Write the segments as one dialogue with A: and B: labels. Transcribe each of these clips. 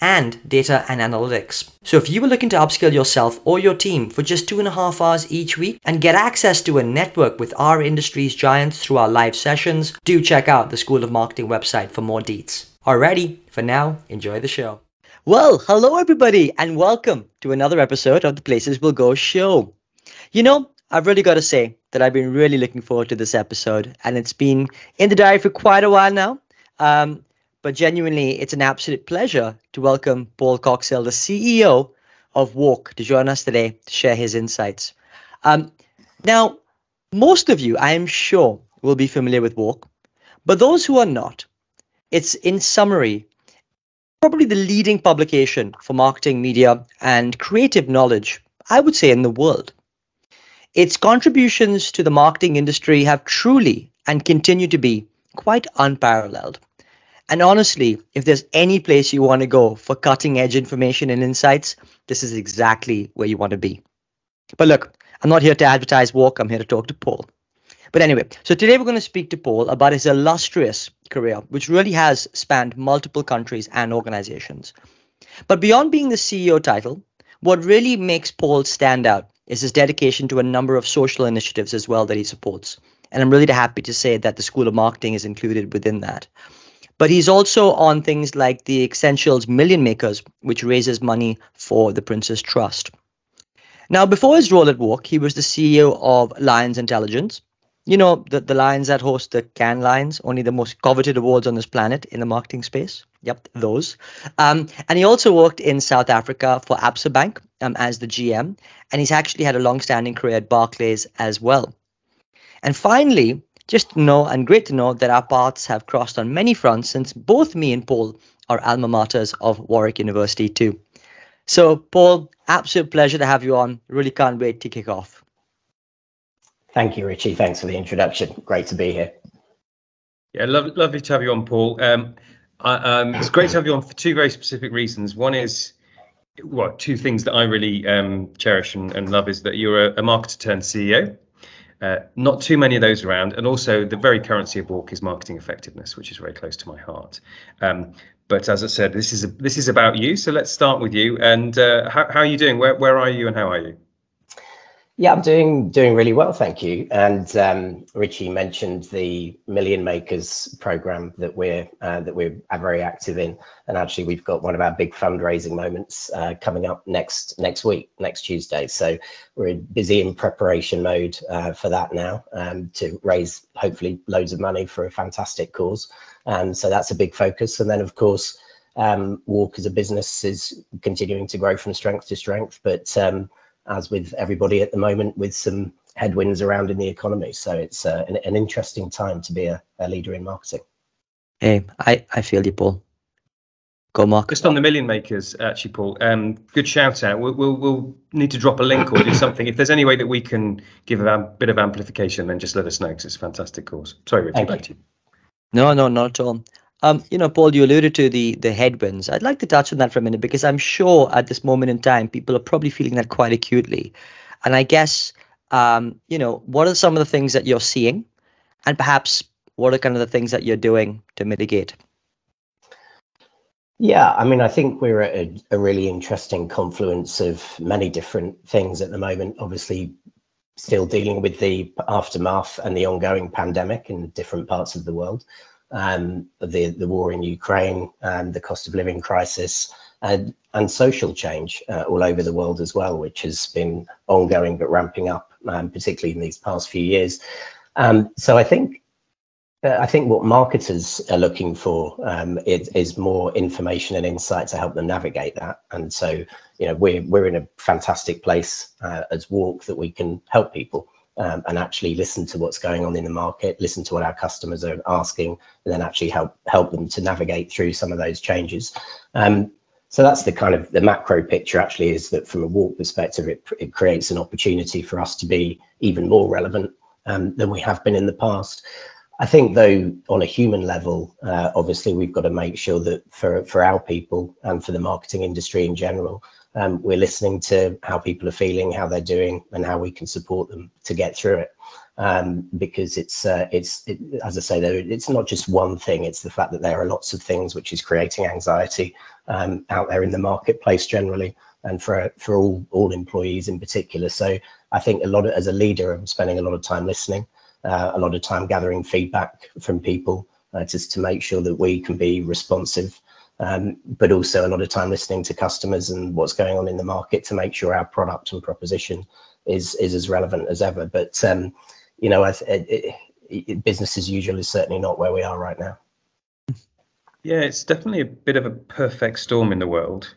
A: and data and analytics. So if you were looking to upskill yourself or your team for just two and a half hours each week and get access to a network with our industry's giants through our live sessions, do check out the School of Marketing website for more deets. Alrighty, for now, enjoy the show. Well, hello everybody and welcome to another episode of the Places We'll Go show. You know, I've really got to say that I've been really looking forward to this episode and it's been in the diary for quite a while now. Um, but genuinely, it's an absolute pleasure to welcome Paul Coxhill, the CEO of WARC, to join us today to share his insights. Um, now, most of you, I am sure, will be familiar with WARC, but those who are not, it's in summary probably the leading publication for marketing, media, and creative knowledge, I would say, in the world. Its contributions to the marketing industry have truly and continue to be quite unparalleled. And honestly, if there's any place you want to go for cutting edge information and insights, this is exactly where you want to be. But look, I'm not here to advertise WARC, I'm here to talk to Paul. But anyway, so today we're going to speak to Paul about his illustrious career, which really has spanned multiple countries and organizations. But beyond being the CEO title, what really makes Paul stand out is his dedication to a number of social initiatives as well that he supports. And I'm really happy to say that the School of Marketing is included within that. But he's also on things like the Ascential's Million Makers, which raises money for the Prince's Trust. Now, before his role at WARC, he was the CEO of Lions Intelligence. You know, the, the Lions that host the Cannes Lions, only the most coveted awards on this planet in the marketing space. Yep, those. Um, and he also worked in South Africa for Absa Bank um, as the GM. And he's actually had a long standing career at Barclays as well. And finally, just to know and great to know that our paths have crossed on many fronts since both me and Paul are alma maters of Warwick University too. So, Paul, absolute pleasure to have you on. Really can't wait to kick off.
B: Thank you, Richie. Thanks for the introduction. Great to be here.
C: Yeah, lo- lovely to have you on, Paul. Um, I, um, it's great to have you on for two very specific reasons. One is, well, two things that I really um, cherish and, and, love is that you're a, a marketer turned CEO. Uh, not too many of those around, and also the very currency of WARC is marketing effectiveness, which is very close to my heart. Um, but as I said, this is a, this is about you. So let's start with you. And uh, how, how are you doing? Where where are you, and how are you?
B: Yeah, I'm doing doing really well, thank you. And um, Richie mentioned the Million Makers program that we're uh, that we're very active in, and actually we've got one of our big fundraising moments uh, coming up next next week, next Tuesday. So we're busy in preparation mode uh, for that now um, to raise hopefully loads of money for a fantastic cause. And so that's a big focus. And then of course. Um, WARC as a business is continuing to grow from strength to strength, but um, as with everybody at the moment, with some headwinds around in the economy. So it's uh, an, an, interesting time to be a, a, leader in marketing.
A: Hey, I, I feel you, Paul. Go, Mark.
C: Just on the million makers, actually, Paul. Um, good shout out. We'll, we'll, we'll need to drop a link or do something. If there's any way that we can give a bit of amplification, then just let us know because it's a fantastic course. Sorry, Richard, back to you.
A: No, no, not at all. Um, you know, Paul, you alluded to the the headwinds. I'd like to touch on that for a minute because I'm sure at this moment in time, people are probably feeling that quite acutely. And I guess, um, you know, what are some of the things that you're seeing, and perhaps what are kind of the things that you're doing to mitigate?
B: Yeah, I mean, I think we're at a, a really interesting confluence of many different things at the moment. Obviously, still dealing with the aftermath and the ongoing pandemic in different parts of the world um, the the war in Ukraine, and the cost of living crisis, and and social change uh, all over the world as well, which has been ongoing but ramping up, um, particularly in these past few years. Um, so I think uh, I think what marketers are looking for um, is, is, more information and insight to help them navigate that. And so, you know, we're we're in a fantastic place uh, as WARC that we can help people um, and actually listen to what's going on in the market, listen to what our customers are asking, and then actually help help them to navigate through some of those changes. Um, so that's the kind of the macro picture actually is that from a WARC perspective, it, it creates an opportunity for us to be even more relevant um, than we have been in the past. I think though on a human level, uh, obviously we've got to make sure that for, for our people and for the marketing industry in general, um, we're listening to how people are feeling, how they're doing, and how we can support them to get through it. Um, because it's uh, it's it, as I say, though, it's not just one thing. It's the fact that there are lots of things which is creating anxiety um, out there in the marketplace generally, and for for all all employees in particular. So I think a lot of, as a leader, I'm spending a lot of time listening, uh, a lot of time gathering feedback from people, uh, just to make sure that we can be responsive um, but also a lot of time listening to customers and what's going on in the market to make sure our product and proposition is is as relevant as ever. But um, you know, it, it, business as usual is certainly not where we are right now.
C: Yeah, it's definitely a bit of a perfect storm in the world.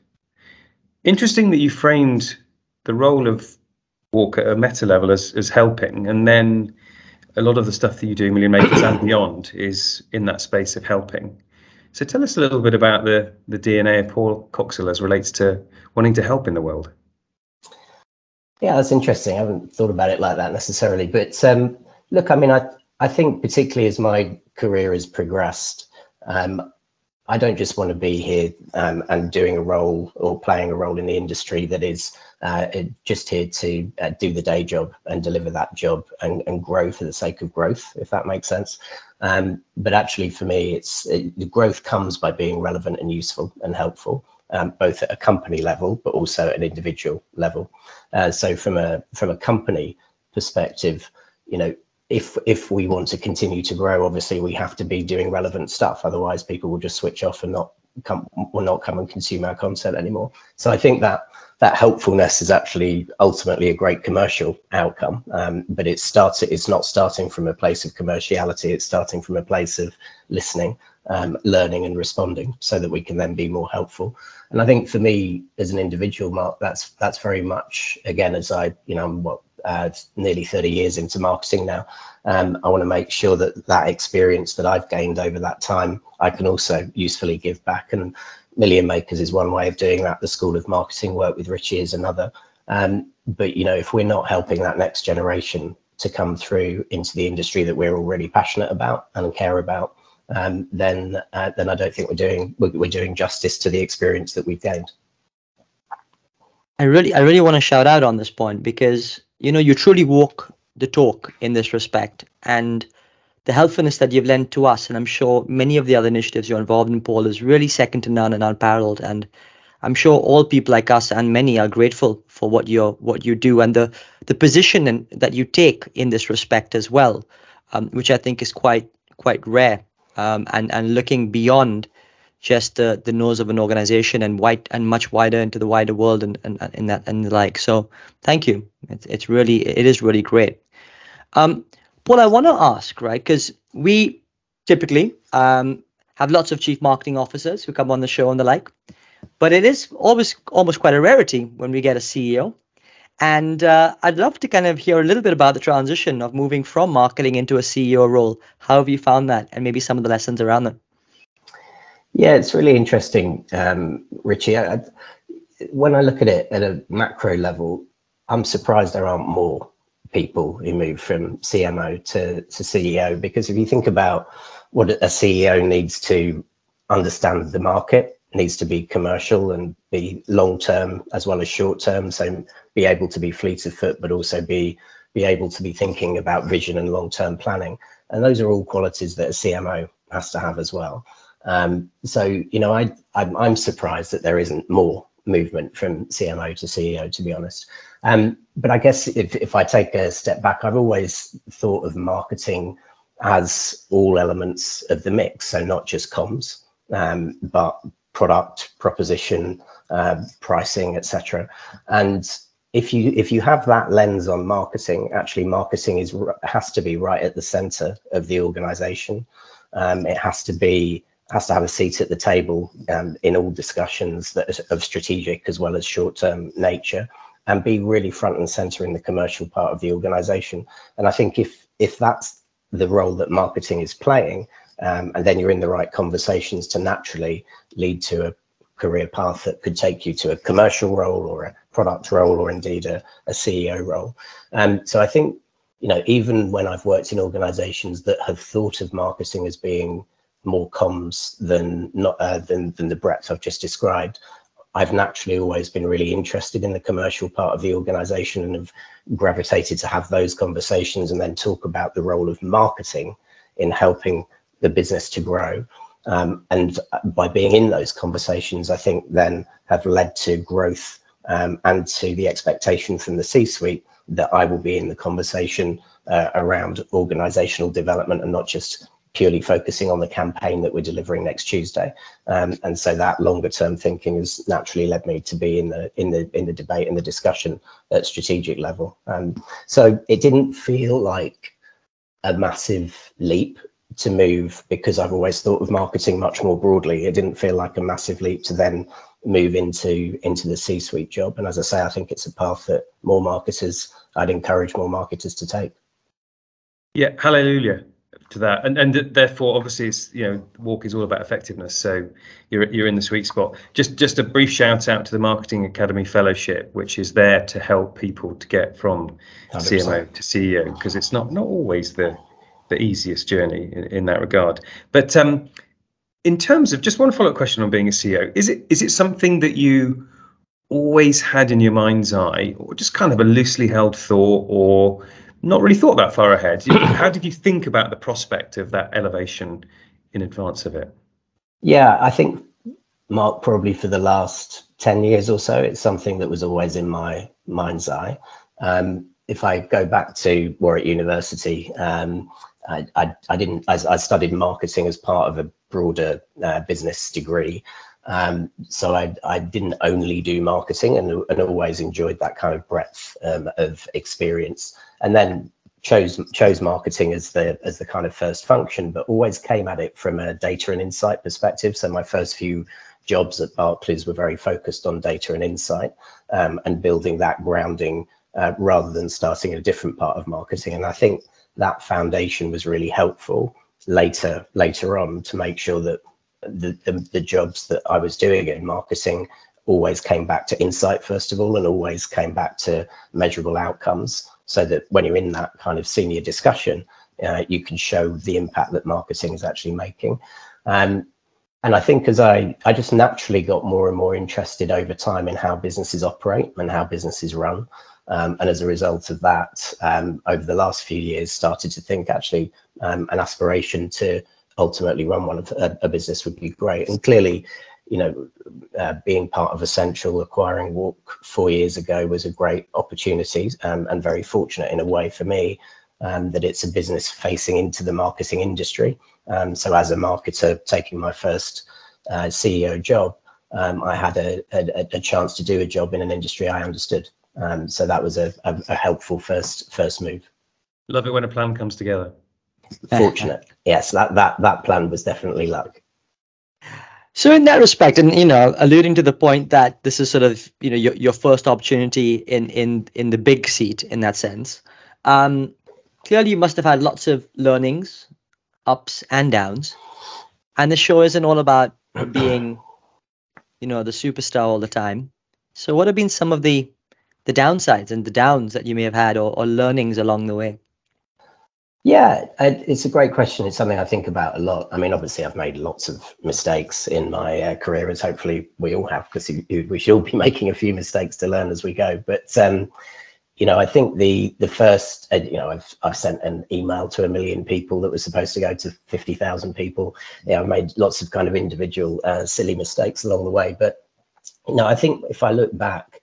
C: Interesting that you framed the role of WARC at a meta level as as helping, and then a lot of the stuff that you do, Million Makers and beyond, is in that space of helping. So tell us a little bit about the, the DNA of Paul Coxhill as relates to wanting to help in the world.
B: Yeah, that's interesting. I haven't thought about it like that necessarily. But um, look, I mean, I, I think particularly as my career has progressed, um, I don't just want to be here um, and doing a role or playing a role in the industry that is uh, just here to uh, do the day job and deliver that job and, and grow for the sake of growth, if that makes sense. Um, but actually, for me, it's it, the growth comes by being relevant and useful and helpful, um, both at a company level, but also at an individual level. Uh, so, from a from a company perspective, you know, if if we want to continue to grow, obviously we have to be doing relevant stuff. Otherwise, people will just switch off and not come will not come and consume our content anymore. So I think that that helpfulness is actually ultimately a great commercial outcome. Um, but it starts it's not starting from a place of commerciality. It's starting from a place of listening, um, learning, and responding, so that we can then be more helpful. And I think for me as an individual, Mark, that's that's very much again as I you know I'm what uh, nearly 30 years into marketing now. Um, I want to make sure that that experience that I've gained over that time, I can also usefully give back. And Million Makers is one way of doing that. The School of Marketing work with Richie is another. Um, but you know, if we're not helping that next generation to come through into the industry that we're already passionate about and care about, um, then uh, then I don't think we're doing we're, we're doing justice to the experience that we've gained.
A: I really I really want to shout out on this point because you know, you truly walk the talk in this respect. And the helpfulness that you've lent to us, and I'm sure many of the other initiatives you're involved in, Paul, is really second to none and unparalleled. And I'm sure all people like us and many are grateful for what you what you do and the the position in, that you take in this respect as well, um, which I think is quite quite rare. Um, and and looking beyond just the, the nose of an organization and white and much wider into the wider world and, and, and that and the like. So thank you. It's, it's really it is really great. Um, Paul, I want to ask, right? Because we typically um, have lots of chief marketing officers who come on the show and the like, but it is always almost quite a rarity when we get a CEO. And uh, I'd love to kind of hear a little bit about the transition of moving from marketing into a CEO role. How have you found that, and maybe some of the lessons around that?
B: Yeah, it's really interesting, um, Richie. I, I, when I look at it at a macro level, I'm surprised there aren't more people who move from CMO to, to CEO because if you think about what a CEO needs to understand the market, needs to be commercial and be long term as well as short term. So be able to be fleet of foot, but also be be able to be thinking about vision and long term planning. And those are all qualities that a CMO has to have as well. Um, so, you know, I, I'm, I'm, surprised that there isn't more movement from CMO to CEO, to be honest. Um, but I guess if, if I take a step back, I've always thought of marketing as all elements of the mix. So not just comms, um, but product, proposition, uh, pricing, etc. And if you if you have that lens on marketing, actually marketing is has to be right at the center of the organization. Um, it has to be has to have a seat at the table um, in all discussions that are of strategic as well as short-term nature and be really front and center in the commercial part of the organization and i think if if that's the role that marketing is playing um, and then you're in the right conversations to naturally lead to a career path that could take you to a commercial role or a product role or indeed a, a CEO role. Um, so I think, you know, even when I've worked in organizations that have thought of marketing as being more comms than not uh, than than the breadth I've just described, I've naturally always been really interested in the commercial part of the organization and have gravitated to have those conversations and then talk about the role of marketing in helping the business to grow. Um, and by being in those conversations, I think then have led to growth um, and to the expectation from the C suite that I will be in the conversation uh, around organizational development and not just purely focusing on the campaign that we're delivering next Tuesday. Um, and so that longer term thinking has naturally led me to be in the in the in the debate and the discussion at strategic level. Um, so it didn't feel like a massive leap to move because I've always thought of marketing much more broadly. It didn't feel like a massive leap to then move into into the C-suite job. And as I say, I think it's a path that more marketers, I'd encourage more marketers to take.
C: Yeah, hallelujah to that. And and therefore obviously it's you know WARC is all about effectiveness. So you're you're in the sweet spot. Just just a brief shout out to the marketing academy fellowship which is there to help people to get from 100%. cmo to ceo because it's not not always the the easiest journey in, in that regard. But um in terms of just one follow-up question on being a ceo is it is it something that you always had in your mind's eye or just kind of a loosely held thought or not really thought that far ahead. How did you think about the prospect of that elevation in advance of it?
B: Yeah, I think, Mark, probably for the last 10 years or so, it's something that was always in my mind's eye. Um, if I go back to Warwick University, um, I, I, I, didn't, I, I, studied marketing as part of a broader uh, business degree. Um, so I, I didn't only do marketing and, and always enjoyed that kind of breadth um, of experience. And then chose chose marketing as the as the kind of first function, but always came at it from a data and insight perspective. So my first few jobs at Barclays were very focused on data and insight um, and building that grounding uh, rather than starting in a different part of marketing. And I think that foundation was really helpful later later on to make sure that the, the, the jobs that I was doing in marketing always came back to insight first of all and always came back to measurable outcomes so that when you're in that kind of senior discussion uh, you can show the impact that marketing is actually making. Um, and i think as i i just naturally got more and more interested over time in how businesses operate and how businesses run. Um, and as a result of that um, over the last few years started to think actually um, an aspiration to ultimately run one of a, a business would be great. And clearly, you know, uh, being part of Ascential, acquiring WARC four years ago was a great opportunity um, and very fortunate in a way for me um, that it's a business facing into the marketing industry. Um, so as a marketer taking my first uh, CEO job, um, I had a, a, a, chance to do a job in an industry I understood. Um, so that was a, a helpful first first move.
C: Love it when a plan comes together
B: fortunate. yes, that that that plan was definitely luck.
A: So in that respect, and you know, alluding to the point that this is sort of you know your, your first opportunity in in in the big seat in that sense, um, clearly you must have had lots of learnings, ups and downs, and the show isn't all about being, you know, the superstar all the time. So what have been some of the the downsides and the downs that you may have had or, or learnings along the way?
B: Yeah, it's a great question. It's something I think about a lot. I mean, obviously, I've made lots of mistakes in my uh, career, as hopefully we all have, because we should all be making a few mistakes to learn as we go. But um, you know, I think the the first, uh, you know, I've I've sent an email to a million people that was supposed to go to fifty thousand people. Yeah, I've made lots of kind of individual uh, silly mistakes along the way. But you know, I think if I look back,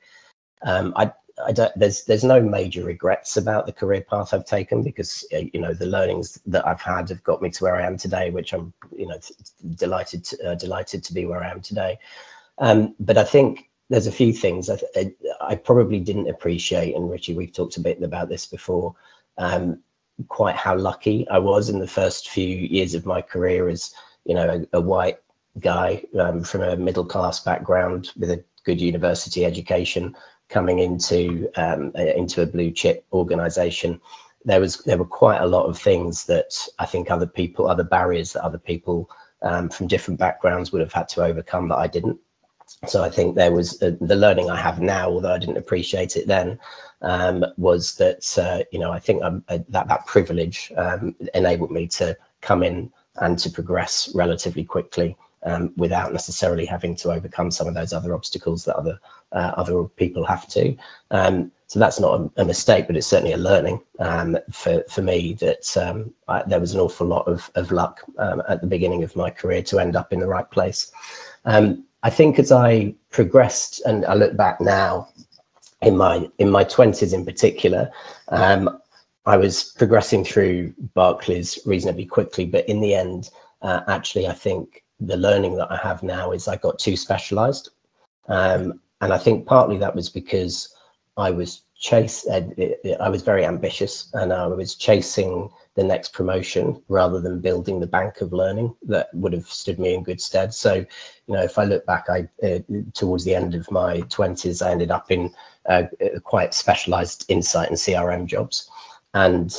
B: um, I I don't, there's there's no major regrets about the career path I've taken because uh, you know the learnings that I've had have got me to where I am today, which I'm you know delighted to, uh, delighted to be where I am today. Um, but I think there's a few things I, I, probably didn't appreciate, and Richie, we've talked a bit about this before. Um, quite how lucky I was in the first few years of my career as you know a, a white guy um, from a middle class background with a good university education coming into um, into a blue chip organization. There was there were quite a lot of things that i think other people other barriers that other people um, from different backgrounds would have had to overcome that i didn't. So I think there was uh, the learning I have now, although I didn't appreciate it then, um, was that uh, you know I think uh, that that privilege um, enabled me to come in and to progress relatively quickly um, without necessarily having to overcome some of those other obstacles that other uh, other people have to. Um, so that's not a, a, mistake, but it's certainly a learning um, for for me that um, I, there was an awful lot of of luck um, at the beginning of my career to end up in the right place. Um, I think as I progressed and I look back now, in my in my twenties in particular, I was progressing through Barclays reasonably quickly, but in the end, uh, actually, I think the learning that I have now is I got too specialised, um, and I think partly that was because I was chase. I was very ambitious, and I was chasing the next promotion rather than building the bank of learning that would have stood me in good stead. So, you know, if I look back, I uh, towards the end of my twenties, I ended up in uh, quite specialised insight and CRM jobs, and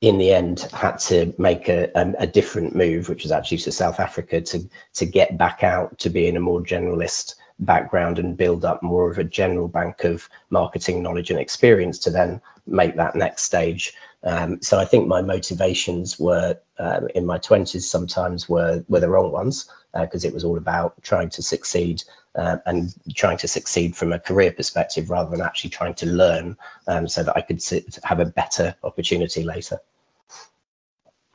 B: in the end had to make a, a, a, different move, which was actually to South Africa to to get back out to being a more generalist background and build up more of a general bank of marketing knowledge and experience to then make that next stage. Um, so I think my motivations were um, in my twenties sometimes were were the wrong ones because uh, it was all about trying to succeed uh, and trying to succeed from a career perspective rather than actually trying to learn um, so that I could sit, have a better opportunity later.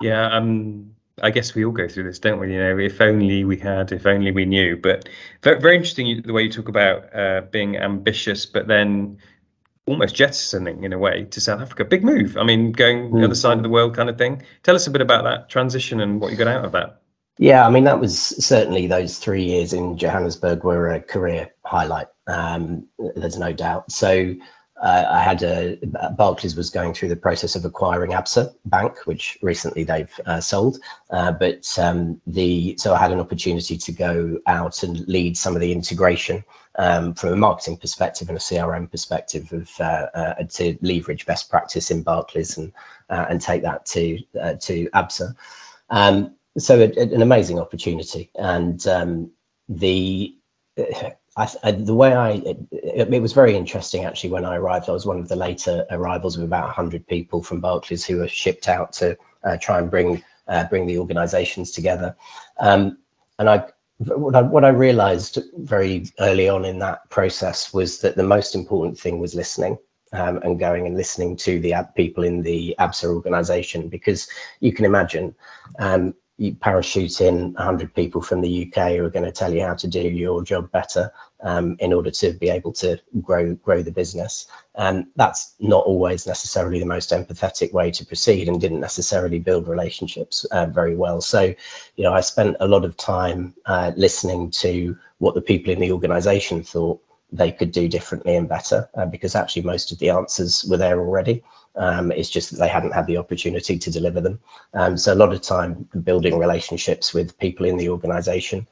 C: Yeah, um, I guess we all go through this, don't we? You know, if only we had, if only we knew. But very, very interesting the way you talk about uh, being ambitious, but then almost jettisoning in a way to South Africa. Big move. I mean, going mm. the other side of the world kind of thing. Tell us a bit about that transition and what you got out of that.
B: Yeah, I mean, that was certainly those three years in Johannesburg were a career highlight. Um, there's no doubt. So uh, I had a Barclays was going through the process of acquiring Absa Bank, which recently they've uh, sold. Uh, but um, the so I had an opportunity to go out and lead some of the integration um, from a marketing perspective and a CRM perspective of uh, uh, to leverage best practice in Barclays and uh, and take that to to Absa. Um, so a, an amazing opportunity, and um, the I, I, the way I, it, it, was very interesting actually when I arrived. I was one of the later arrivals of about 100 people from Barclays who were shipped out to uh, try and bring uh, bring the organisations together. Um, and I what, I, what I realised very early on in that process was that the most important thing was listening. Um, and going and listening to the people in the ABSA organisation because you can imagine um, you parachute in 100 people from the UK who are going to tell you how to do your job better um, in order to be able to grow grow the business. And that's not always necessarily the most empathetic way to proceed and didn't necessarily build relationships uh, very well. So, you know, I spent a lot of time uh, listening to what the people in the organization thought they could do differently and better uh, because actually most of the answers were there already. Um, it's just that they hadn't had the opportunity to deliver them. Um, so a lot of time building relationships with people in the organization.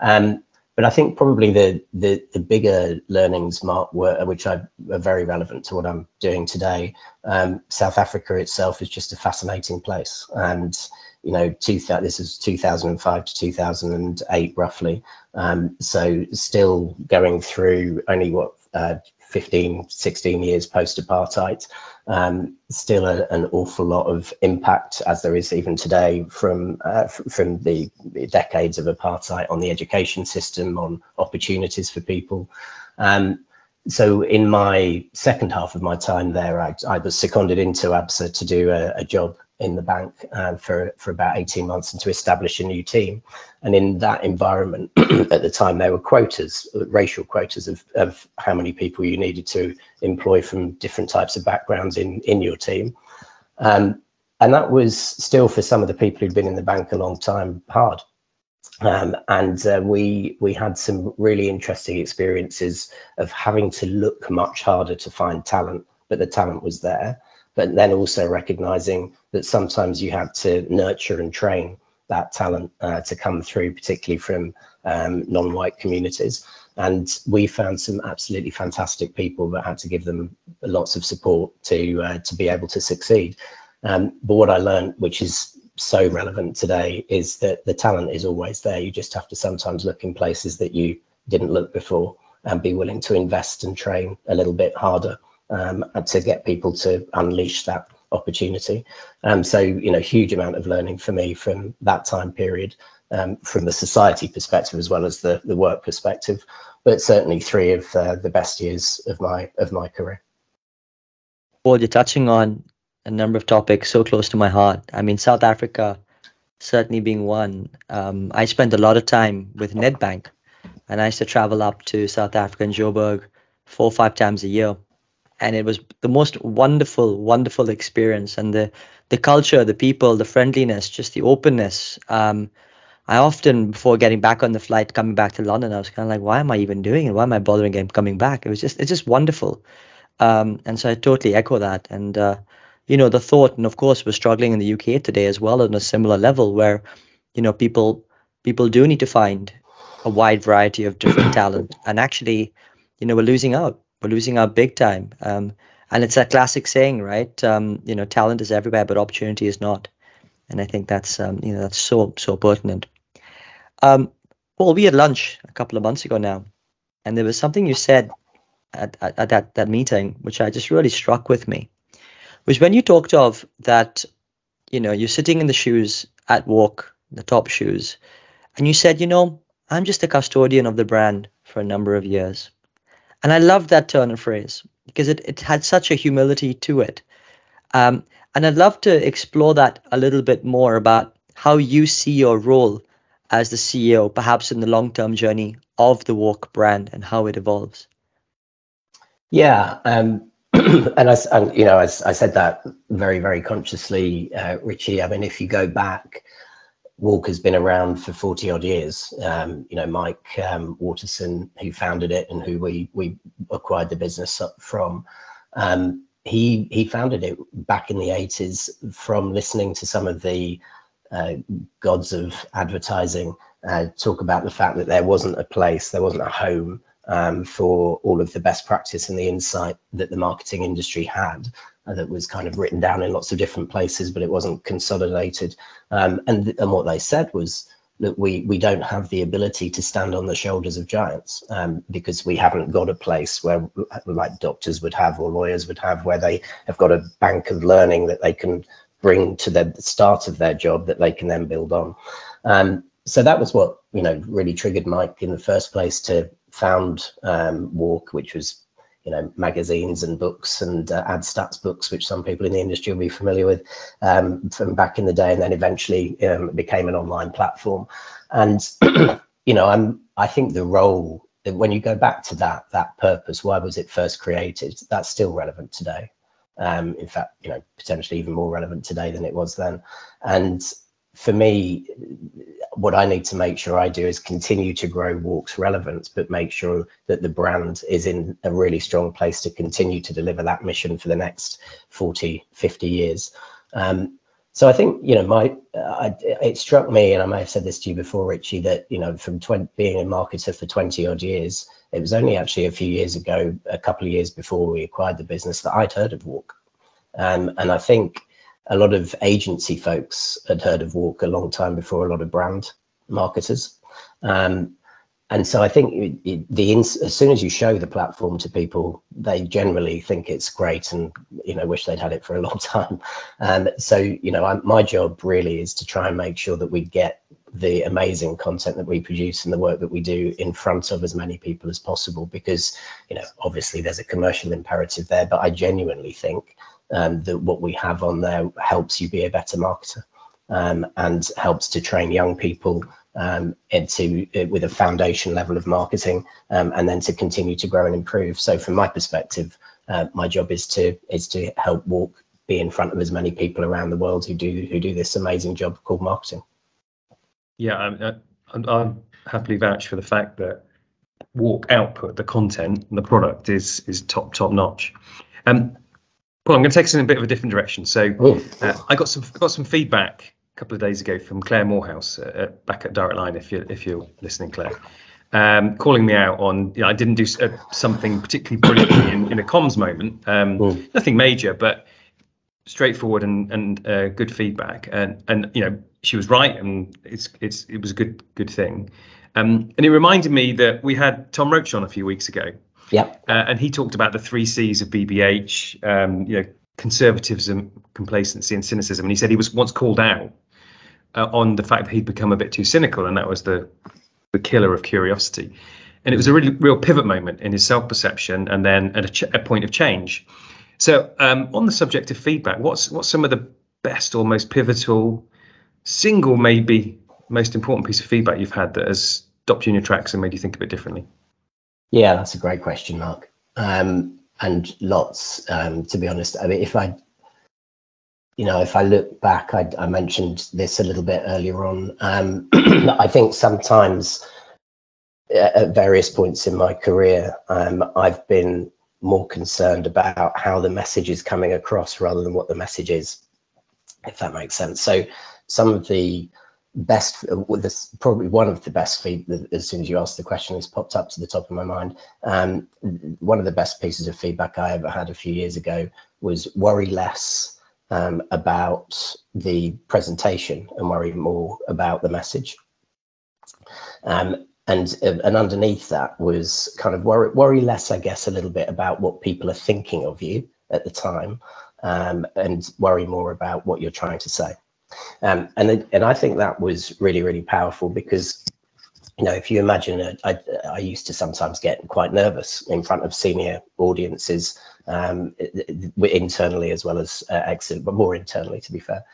B: Um, but I think probably the, the, the bigger learnings, Mark, were which are, are very relevant to what I'm doing today. Um, South Africa itself is just a fascinating place, and you know, two, this is 2005 to 2008 roughly. Um, so still going through only what uh, 15, 16 years post apartheid, um, still a, an awful lot of impact, as there is even today, from uh, from the decades of apartheid on the education system, on opportunities for people. Um, so in my second half of my time there, I, I was seconded into ABSA to do a, a job in the bank uh, for for about 18 months and to establish a new team. And in that environment, at the time, there were quotas, racial quotas of, of how many people you needed to employ from different types of backgrounds in in your team. Um, and that was still for some of the people who'd been in the bank a long time hard. Um, and uh, we we had some really interesting experiences of having to look much harder to find talent, but the talent was there but then also recognizing that sometimes you have to nurture and train that talent uh, to come through, particularly from um, non-white communities. And we found some absolutely fantastic people but had to give them lots of support to uh, to be able to succeed. Um, but what I learned, which is so relevant today, is that the talent is always there. You just have to sometimes look in places that you didn't look before and be willing to invest and train a little bit harder um, to get people to unleash that opportunity. Um, so, you know, huge amount of learning for me from that time period, um, from the society perspective as well as the, the work perspective. But certainly three of uh, the best years of my of my career.
A: Paul, you're touching on a number of topics so close to my heart. I mean, South Africa certainly being one. Um, I spent a lot of time with Nedbank, and I used to travel up to South Africa and Joburg four or five times a year and it was the most wonderful, wonderful experience. And the the culture, the people, the friendliness, just the openness. Um, I often, before getting back on the flight, coming back to London, I was kind of like, why am I even doing it? Why am I bothering coming back? It was just, it's just wonderful. Um, and so I totally echo that. And, uh, you know, the thought, and of course, we're struggling in the UK today as well on a similar level where, you know, people, people do need to find a wide variety of different talent. And actually, you know, we're losing out we're losing out big time. Um, and it's a classic saying, right? Um, you know, talent is everywhere, but opportunity is not. And I think that's um, you know that's so so pertinent. Um, Paul, we had lunch a couple of months ago now, and there was something you said at, at, at that that meeting which I just really struck with me, was when you talked of that, you know, you're sitting in the shoes at WARC, the top shoes, and you said, you know, I'm just a custodian of the brand for a number of years. And I love that turn of phrase because it, it had such a humility to it. Um, and I'd love to explore that a little bit more about how you see your role as the CEO, perhaps in the long term journey of the WARC brand and how it evolves.
B: Yeah. Um, and I, and, you know, as I said that very, very consciously, uh, Richie. I mean, if you go back WARC's been around for 40 odd years. Um, you know, Mike um, Waterson, who founded it and who we we acquired the business from, um, he he founded it back in the 80s from listening to some of the uh, gods of advertising uh, talk about the fact that there wasn't a place, there wasn't a home um, for all of the best practice and the insight that the marketing industry had that was kind of written down in lots of different places, but it wasn't consolidated. Um, and and what they said was that we we don't have the ability to stand on the shoulders of giants um, because we haven't got a place where like doctors would have or lawyers would have where they have got a bank of learning that they can bring to the start of their job that they can then build on. Um, so that was what you know really triggered Mike in the first place to found um, WARC, which was you know magazines and books and uh, ad stats books, which some people in the industry will be familiar with um, from back in the day, and then eventually um, became an online platform. And you know, I'm I think the role when you go back to that that purpose, why was it first created? That's still relevant today. Um, in fact, you know, potentially even more relevant today than it was then. And for me, what I need to make sure I do is continue to grow WARC's relevance, but make sure that the brand is in a really strong place to continue to deliver that mission for the next 40, 50 years. Um, so I think, you know, my uh, it struck me, and I may have said this to you before, Richie, that, you know, from 20, being a marketer for 20 odd years, it was only actually a few years ago, a couple of years before we acquired the business, that I'd heard of WARC, Um, and I think a lot of agency folks had heard of WARC a long time before a lot of brand marketers. Um, and so I think it, it, the as soon as you show the platform to people, they generally think it's great and you know wish they'd had it for a long time. Um, so you know, I, my job really is to try and make sure that we get the amazing content that we produce and the work that we do in front of as many people as possible because you know obviously there's a commercial imperative there but i genuinely think um, that what we have on there helps you be a better marketer um, and helps to train young people um, into uh, with a foundation level of marketing um, and then to continue to grow and improve. So from my perspective, uh, my job is to is to help WARC be in front of as many people around the world who do who do this amazing job called marketing.
C: Yeah, I'm, I'm, I'm happily vouch for the fact that WARC output, the content, and the product is is top top notch. Um, well, I'm going to take us in a bit of a different direction. So uh, I got some got some feedback a couple of days ago from Claire Morehouse uh, back at Direct Line. If you if you're listening, Claire, um, calling me out on you know I didn't do uh, something particularly brilliant in, in a comms moment. Um, nothing major, but straightforward and and uh, good feedback. And and you know she was right, and it's it's it was a good good thing. Um, and it reminded me that we had Tom Roach on a few weeks ago.
B: Yep.
C: Uh, and he talked about the three C's of BBH, um, you know, conservatism, complacency, and cynicism. And he said he was once called out uh, on the fact that he'd become a bit too cynical, and that was the the killer of curiosity. And it was a really real pivot moment in his self perception, and then at a, ch- a, point of change. So, um, on the subject of feedback, what's what's some of the best or most pivotal, single maybe most important piece of feedback you've had that has stopped you in your tracks and made you think a bit differently?
B: Yeah, that's a great question, Mark. Um, and lots, um, to be honest. I mean, if I, you know, if I look back, I, I mentioned this a little bit earlier on. Um, I think sometimes at various points in my career, um, I've been more concerned about how the message is coming across rather than what the message is, if that makes sense. So some of the best this probably one of the best feed as soon as you asked the question it's popped up to the top of my mind. Um, one of the best pieces of feedback i ever had a few years ago was worry less um, about the presentation and worry more about the message. Um, and and underneath that was kind of worry, worry less i guess a little bit about what people are thinking of you at the time um, and worry more about what you're trying to say um, and and I think that was really really powerful because you know if you imagine it, I, I used to sometimes get quite nervous in front of senior audiences um, internally as well as uh, exit, but more internally to be fair,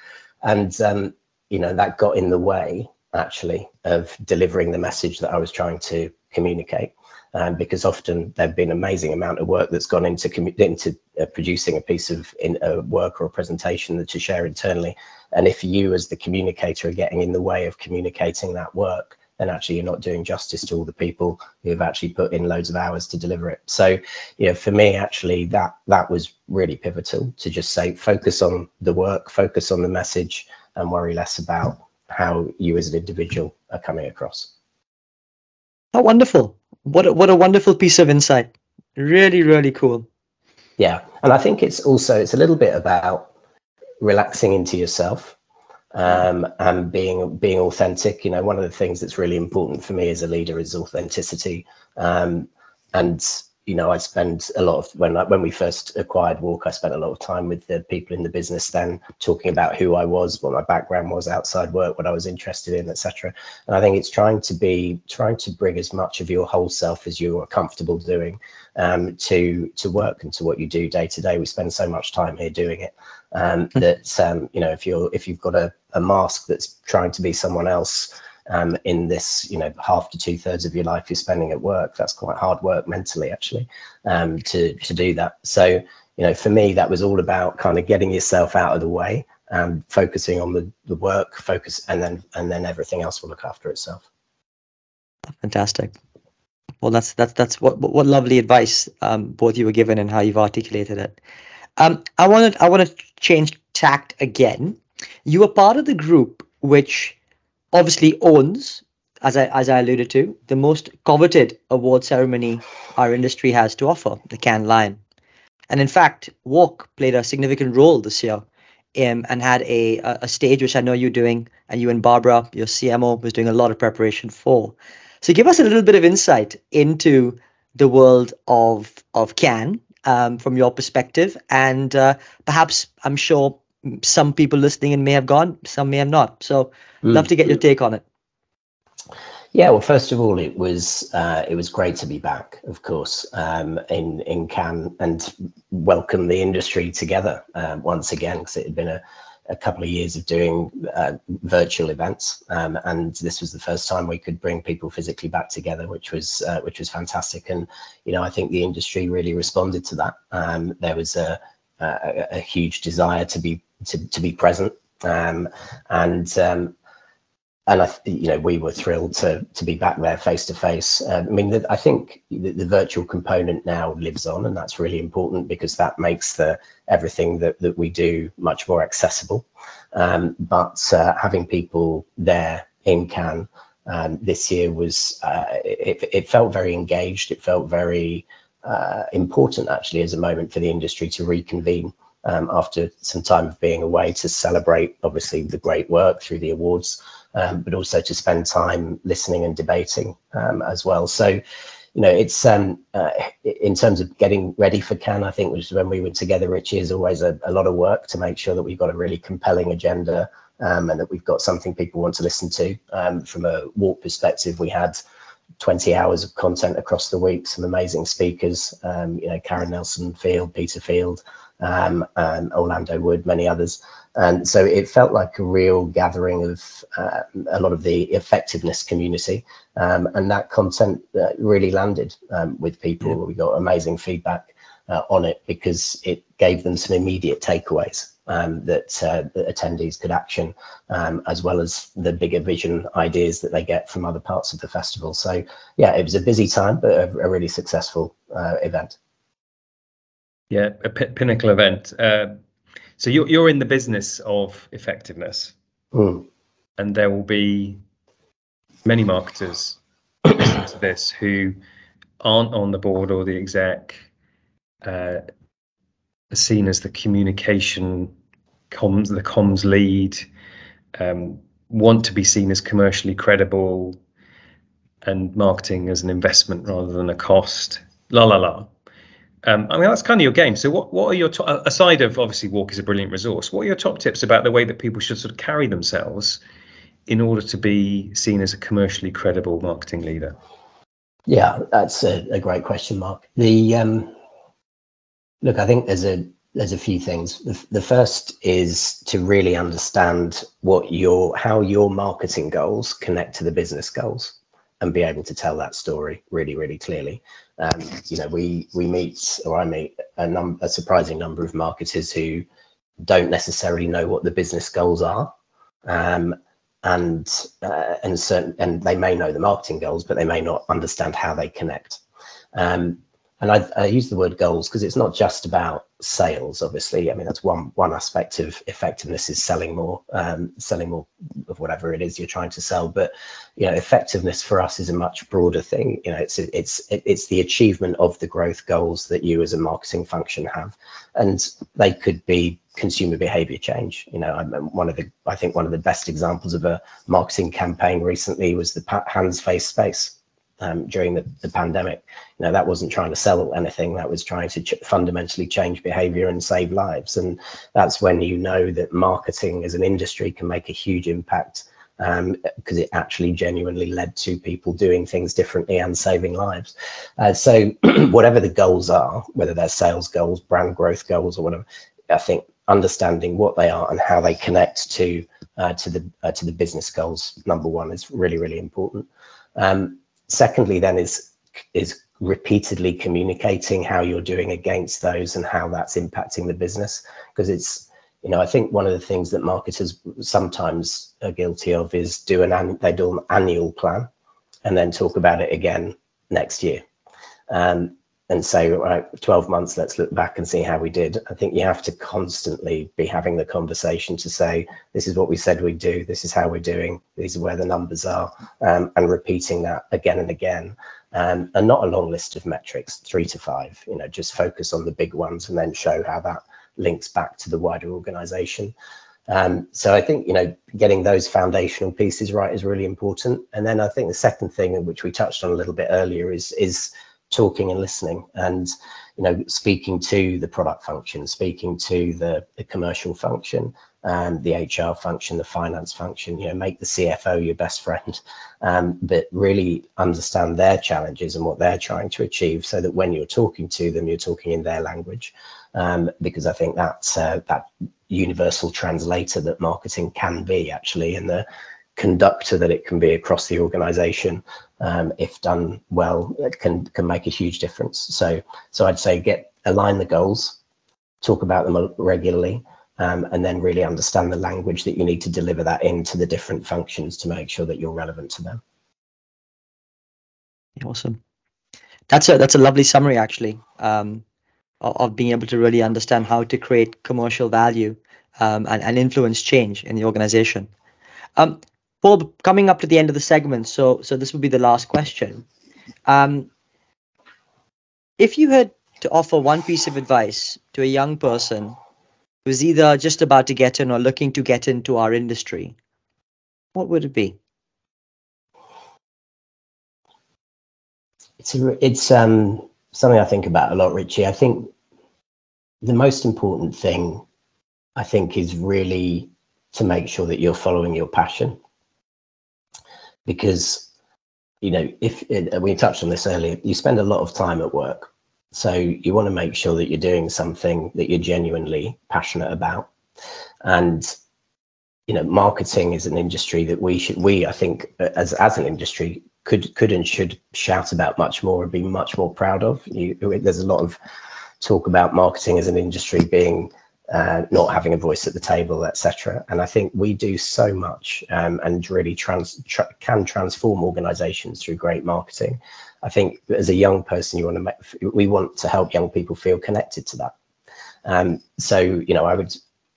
B: and um, you know that got in the way actually of delivering the message that I was trying to communicate um, because often there've been an amazing amount of work that's gone into into uh, producing a piece of in, uh, work or a presentation that to share internally. And if you, as the communicator, are getting in the way of communicating that work, then actually you're not doing justice to all the people who have actually put in loads of hours to deliver it. So, you know, for me, actually, that that was really pivotal to just say focus on the work, focus on the message, and worry less about how you as an individual are coming across.
A: How wonderful! What a, what a wonderful piece of insight. Really, really cool.
B: Yeah, and I think it's also it's a little bit about relaxing into yourself um, and being being authentic. You know, one of the things that's really important for me as a leader is authenticity. Um, and you know, I spend a lot of when I, when we first acquired WARC, I spent a lot of time with the people in the business then talking about who I was, what my background was outside work, what I was interested in, etc. And I think it's trying to be trying to bring as much of your whole self as you are comfortable doing um, to to work and to what you do day to day. We spend so much time here doing it um, hmm. that um, you know if you're if you've got a, a mask that's trying to be someone else um, in this, you know, half to two thirds of your life you're spending at work. That's quite hard work mentally, actually, um, to to do that. So, you know, for me, that was all about kind of getting yourself out of the way, um, focusing on the the work, focus, and then and then everything else will look after itself.
A: Fantastic. Well, that's that's that's what what lovely advice um, both you were given and how you've articulated it. Um, I wanted I want to change tact again. You were part of the group which obviously owns, as I as I alluded to, the most coveted award ceremony our industry has to offer, the Cannes Lion. And in fact, WARC played a significant role this year um, and had a, a stage which I know you're doing, and you and Barbara, your CMO, was doing a lot of preparation for. So give us a little bit of insight into the world of of Cannes um, from your perspective, and uh, perhaps I'm sure some people listening may have gone, some may have not. So. Love to get your take on it.
B: Yeah, well, first of all, it was uh, it was great to be back, of course, um, in in Cannes and welcome the industry together uh, once again because it had been a, a couple of years of doing uh, virtual events, um, and this was the first time we could bring people physically back together, which was uh, which was fantastic. And you know, I think the industry really responded to that. Um, there was a, a, a huge desire to be to, to be present, um, and um, and I, you know, we were thrilled to to be back there face to face. I mean, the, I think the, the, virtual component now lives on, and that's really important because that makes the everything that that we do much more accessible. Um, but uh, having people there in Cannes um, this year was uh, it, it felt very engaged. It felt very uh, important actually as a moment for the industry to reconvene um, after some time of being away to celebrate obviously the great work through the awards um, but also to spend time listening and debating um, as well. So, you know, it's um, uh, in terms of getting ready for Cannes, I think, which is when we were together, Richie, is always a, a lot of work to make sure that we've got a really compelling agenda um, and that we've got something people want to listen to. Um, from a WARC perspective, we had 20 hours of content across the week, some amazing speakers, um, you know, Karen Nelson Field, Peter Field, um, and Orlando Wood, many others. And so it felt like a real gathering of uh, a lot of the effectiveness community. Um, and that content uh, really landed um, with people. Yeah. We got amazing feedback uh, on it because it gave them some immediate takeaways um, that, uh, that, attendees could action, um, as well as the bigger vision ideas that they get from other parts of the festival. So, yeah, it was a busy time, but a, a really successful uh, event.
C: Yeah, a p- pinnacle event. So you're you're in the business of effectiveness,
B: mm.
C: and there will be many marketers listening to this who aren't on the board or the exec, uh, seen as the communication comms, the comms lead, um, want to be seen as commercially credible, and marketing as an investment rather than a cost. La la la. Um, I mean, that's kind of your game. So, what what are your to- aside of obviously WARC is a brilliant resource? What are your top tips about the way that people should sort of carry themselves in order to be seen as a commercially credible marketing leader?
B: Yeah, that's a, a great question, Mark. The um, look, I think there's a there's a few things. The, the first is to really understand what your how your marketing goals connect to the business goals and be able to tell that story really, really clearly. Um, you know, we we meet or I meet a num a surprising number of marketers who don't necessarily know what the business goals are. Um, and uh, and certain and they may know the marketing goals, but they may not understand how they connect. Um, and I, I, use the word goals because it's not just about sales. Obviously, I mean that's one one aspect of effectiveness is selling more, um, selling more of whatever it is you're trying to sell. But you know, effectiveness for us is a much broader thing. You know, it's it's it's the achievement of the growth goals that you as a marketing function have, and they could be consumer behavior change. You know, I'm one of the I think one of the best examples of a marketing campaign recently was the hands face space um, during the, the pandemic. You know, that wasn't trying to sell anything. That was trying to ch- fundamentally change behavior and save lives. And that's when you know that marketing as an industry can make a huge impact because um, it actually genuinely led to people doing things differently and saving lives. Uh, so whatever the goals are, whether they're sales goals, brand growth goals, or whatever, I think understanding what they are and how they connect to uh, to the uh, to the business goals number one is really really important. Um, secondly then is is repeatedly communicating how you're doing against those and how that's impacting the business. Because it's you know i think one of the things that marketers sometimes are guilty of is do an they do an annual plan and then talk about it again next year. Um, and say, right, 12 months, let's look back and see how we did. I think you have to constantly be having the conversation to say, this is what we said we'd do, this is how we're doing, these are where the numbers are, um, and repeating that again and again. Um, and not a long list of metrics, three to five, you know, just focus on the big ones and then show how that links back to the wider organization. Um, so I think, you know, getting those foundational pieces right is really important. And then I think the second thing, which we touched on a little bit earlier, is is talking and listening and you know speaking to the product function speaking to the, the commercial function and the hr function the finance function you know make the cfo your best friend um, but really understand their challenges and what they're trying to achieve so that when you're talking to them you're talking in their language. Um, because i think that's uh, that universal translator that marketing can be actually in the conductor that it can be across the organization um, if done well it can can make a huge difference. So so i'd say get align the goals talk about them regularly um, and then really understand the language that you need to deliver that into the different functions to make sure that you're relevant to them.
A: Awesome. That's a that's a lovely summary actually um, of, being able to really understand how to create commercial value um, and, and influence change in the organization. Um, Paul, coming up to the end of the segment, so so this would be the last question. Um, if you had to offer one piece of advice to a young person who's either just about to get in or looking to get into our industry, what would it be?
B: It's a, it's um, something I think about a lot, Richie. I think the most important thing, I think, is really to make sure that you're following your passion, because you know if it, we touched on this earlier, you spend a lot of time at work, so you want to make sure that you're doing something that you're genuinely passionate about, and you know marketing is an industry that we should we i think as as an industry could could and should shout about much more and be much more proud of. You there's a lot of talk about marketing as an industry being uh, not having a voice at the table etc and i think we do so much um, and really trans tra can transform organizations through great marketing i think as a young person you want to make we want to help young people feel connected to that um, so you know i would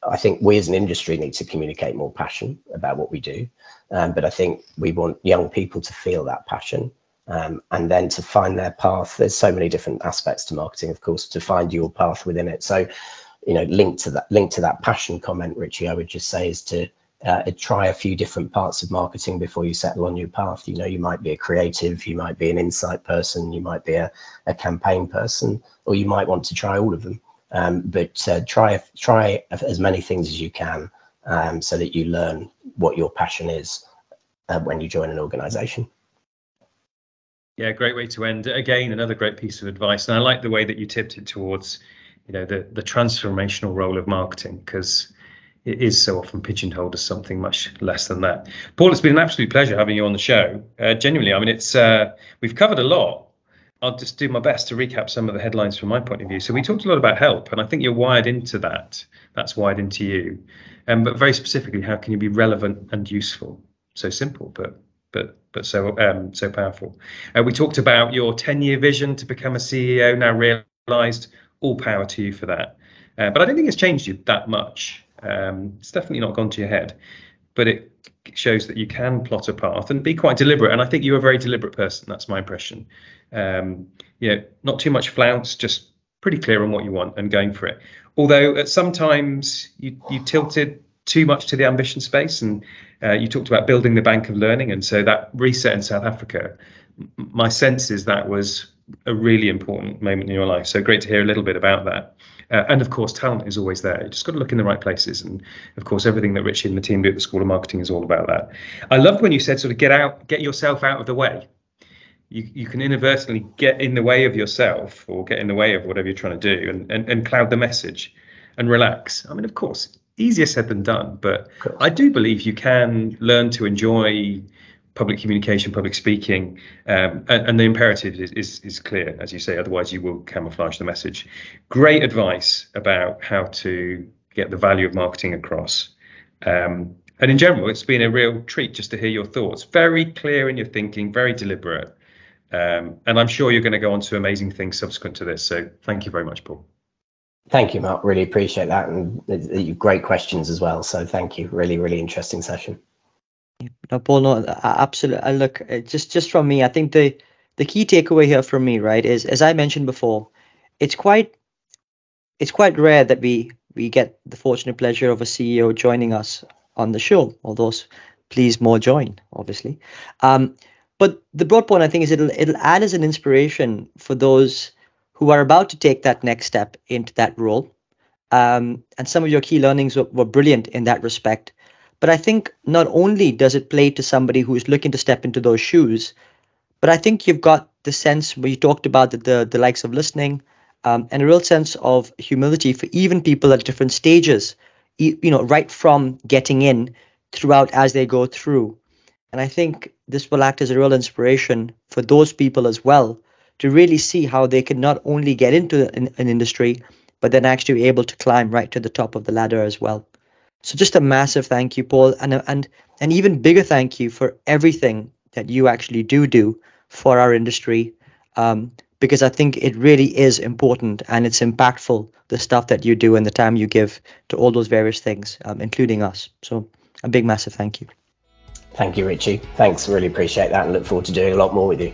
B: I think we as an industry need to communicate more passion about what we do. Um, but I think we want young people to feel that passion um, and then to find their path. There's so many different aspects to marketing, of course, to find your path within it. So, you know, linked to that, linked to that passion comment, Richie, I would just say is to uh, try a few different parts of marketing before you settle on your path. You know, you might be a creative, you might be an insight person, you might be a, a campaign person, or you might want to try all of them. Um, but uh, try try as many things as you can um, so that you learn what your passion is uh, when you join an organization.
C: Yeah, great way to end. Again, another great piece of advice, and I like the way that you tipped it towards, you know, the the transformational role of marketing because it is so often pigeonholed as something much less than that. Paul, it's been an absolute pleasure having you on the show. Uh, genuinely, I mean, it's uh, we've covered a lot, I'll just do my best to recap some of the headlines from my point of view. So we talked a lot about help, and I think you're wired into that. That's wired into you. Um, but very specifically, how can you be relevant and useful? So simple, but but but so um, so powerful. Uh, we talked about your 10-year vision to become a CEO. Now realised, all power to you for that. Uh, but I don't think it's changed you that much. Um, it's definitely not gone to your head, but it shows that you can plot a path and be quite deliberate. And I think you're a very deliberate person. That's my impression. Um, you know, not too much flounce, just pretty clear on what you want and going for it. Although at sometimes you you tilted too much to the ambition space, and uh, you talked about building the bank of learning, and so that reset in South Africa. My sense is that was a really important moment in your life. So great to hear a little bit about that. Uh, and of course, talent is always there. You just got to look in the right places. And of course, everything that Richie and the team do at the School of Marketing is all about that. I loved when you said sort of get out, get yourself out of the way. You, you can inadvertently get in the way of yourself or get in the way of whatever you're trying to do and, and, and cloud the message and relax. I mean, of course, easier said than done, but I do believe you can learn to enjoy public communication, public speaking, um, and, and, the imperative is, is, is clear, as you say. Otherwise, you will camouflage the message. Great advice about how to get the value of marketing across. Um, and in general, it's been a real treat just to hear your thoughts. Very clear in your thinking, very deliberate. Um, and I'm sure you're going to go on to amazing things subsequent to this. So thank you very much, Paul.
B: Thank you, Mark. Really appreciate that. And great questions as well. So thank you. Really, really interesting session.
A: No, Paul, no, absolutely. Look, just just from me, I think the the key takeaway here from me, right, is as I mentioned before, it's quite it's quite rare that we we get the fortunate pleasure of a CEO joining us on the show. Although, please more join, obviously. Um, but the broad point I think is it'll it'll add as an inspiration for those who are about to take that next step into that role. Um, and some of your key learnings were, were brilliant in that respect. But I think not only does it play to somebody who's looking to step into those shoes, but I think you've got the sense where you talked about the the, the likes of listening, um, and a real sense of humility for even people at different stages, you know, right from getting in throughout as they go through. And I think this will act as a real inspiration for those people as well to really see how they can not only get into an, an industry, but then actually be able to climb right to the top of the ladder as well. So just a massive thank you, Paul, and and an even bigger thank you for everything that you actually do do for our industry, um, because I think it really is important and it's impactful the stuff that you do and the time you give to all those various things, um, including us. So a big, massive thank you.
B: Thank you, Richie. Thanks. Really appreciate that and look forward to doing a lot more with you.